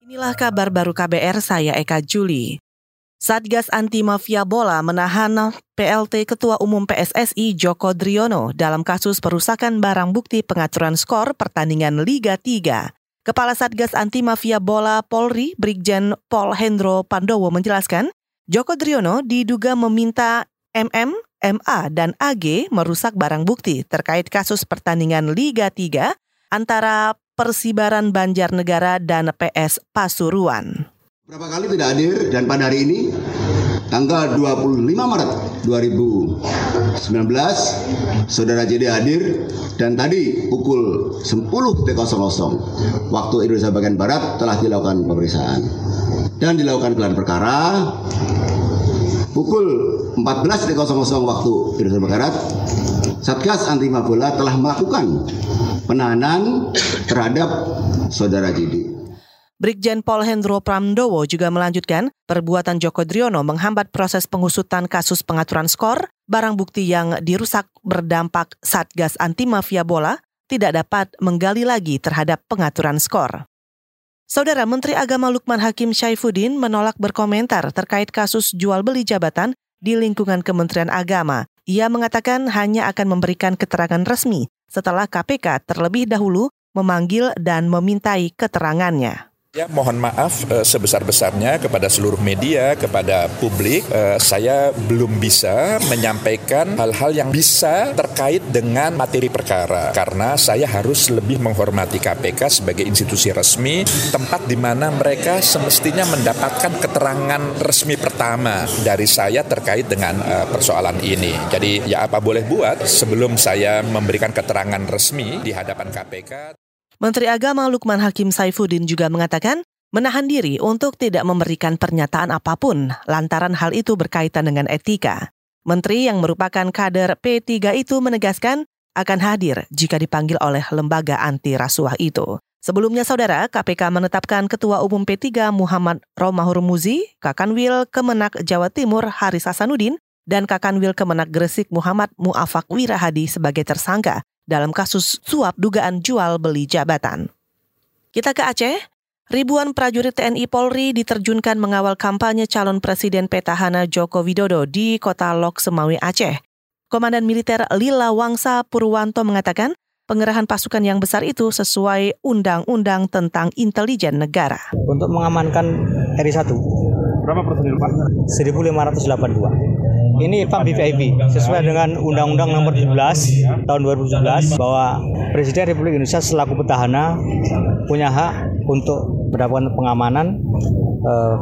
Inilah kabar baru KBR, saya Eka Juli. Satgas Anti Mafia Bola menahan PLT Ketua Umum PSSI Joko Driono dalam kasus perusakan barang bukti pengaturan skor pertandingan Liga 3. Kepala Satgas Anti Mafia Bola Polri, Brigjen Pol Hendro Pandowo menjelaskan, Joko Driono diduga meminta MM, MA, dan AG merusak barang bukti terkait kasus pertandingan Liga 3 antara Persibaran Banjarnegara dan PS Pasuruan. Berapa kali tidak hadir dan pada hari ini tanggal 25 Maret 2019 Saudara JD hadir dan tadi pukul 10.00 waktu Indonesia bagian Barat telah dilakukan pemeriksaan dan dilakukan gelar perkara pukul 14.00 waktu Indonesia Barat Satgas Anti Mafia telah melakukan penahanan terhadap saudara JD. Brigjen Pol Hendro Pramdowo juga melanjutkan perbuatan Joko Driono menghambat proses pengusutan kasus pengaturan skor, barang bukti yang dirusak berdampak Satgas Anti Mafia Bola tidak dapat menggali lagi terhadap pengaturan skor. Saudara Menteri Agama Lukman Hakim Syaifuddin menolak berkomentar terkait kasus jual beli jabatan di lingkungan Kementerian Agama. Ia mengatakan hanya akan memberikan keterangan resmi setelah KPK terlebih dahulu memanggil dan memintai keterangannya. Ya, mohon maaf eh, sebesar-besarnya kepada seluruh media, kepada publik. Eh, saya belum bisa menyampaikan hal-hal yang bisa terkait dengan materi perkara karena saya harus lebih menghormati KPK sebagai institusi resmi, tempat di mana mereka semestinya mendapatkan keterangan resmi pertama dari saya terkait dengan eh, persoalan ini. Jadi ya apa boleh buat sebelum saya memberikan keterangan resmi di hadapan KPK. Menteri Agama Lukman Hakim Saifuddin juga mengatakan menahan diri untuk tidak memberikan pernyataan apa pun lantaran hal itu berkaitan dengan etika. Menteri yang merupakan kader P3 itu menegaskan akan hadir jika dipanggil oleh lembaga anti rasuah itu. Sebelumnya saudara, KPK menetapkan Ketua Umum P3 Muhammad Romahur Muzi, Kakanwil Kemenak Jawa Timur Haris Hasanuddin, dan Kakanwil Kemenak Gresik Muhammad Muafak Wirahadi sebagai tersangka dalam kasus suap dugaan jual beli jabatan. Kita ke Aceh. Ribuan prajurit TNI Polri diterjunkan mengawal kampanye calon Presiden petahana Joko Widodo di kota Lok Semawi Aceh. Komandan Militer Lila Wangsa Purwanto mengatakan pengerahan pasukan yang besar itu sesuai undang-undang tentang intelijen negara. Untuk mengamankan RI1. Berapa personil Pak? 1582. Ini Pak BVIP sesuai dengan Undang-Undang Nomor 17 tahun 2017 bahwa Presiden Republik Indonesia selaku petahana punya hak untuk mendapatkan pengamanan uh,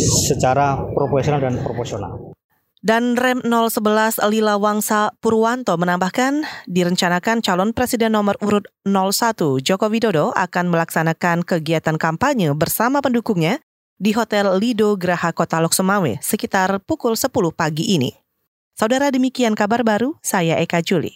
secara proporsional dan proporsional. Dan Rem 011 Lila Wangsa Purwanto menambahkan, direncanakan calon presiden nomor urut 01 Joko Widodo akan melaksanakan kegiatan kampanye bersama pendukungnya di Hotel Lido Graha Kota Loksemawe sekitar pukul 10 pagi ini. Saudara demikian kabar baru, saya Eka Juli.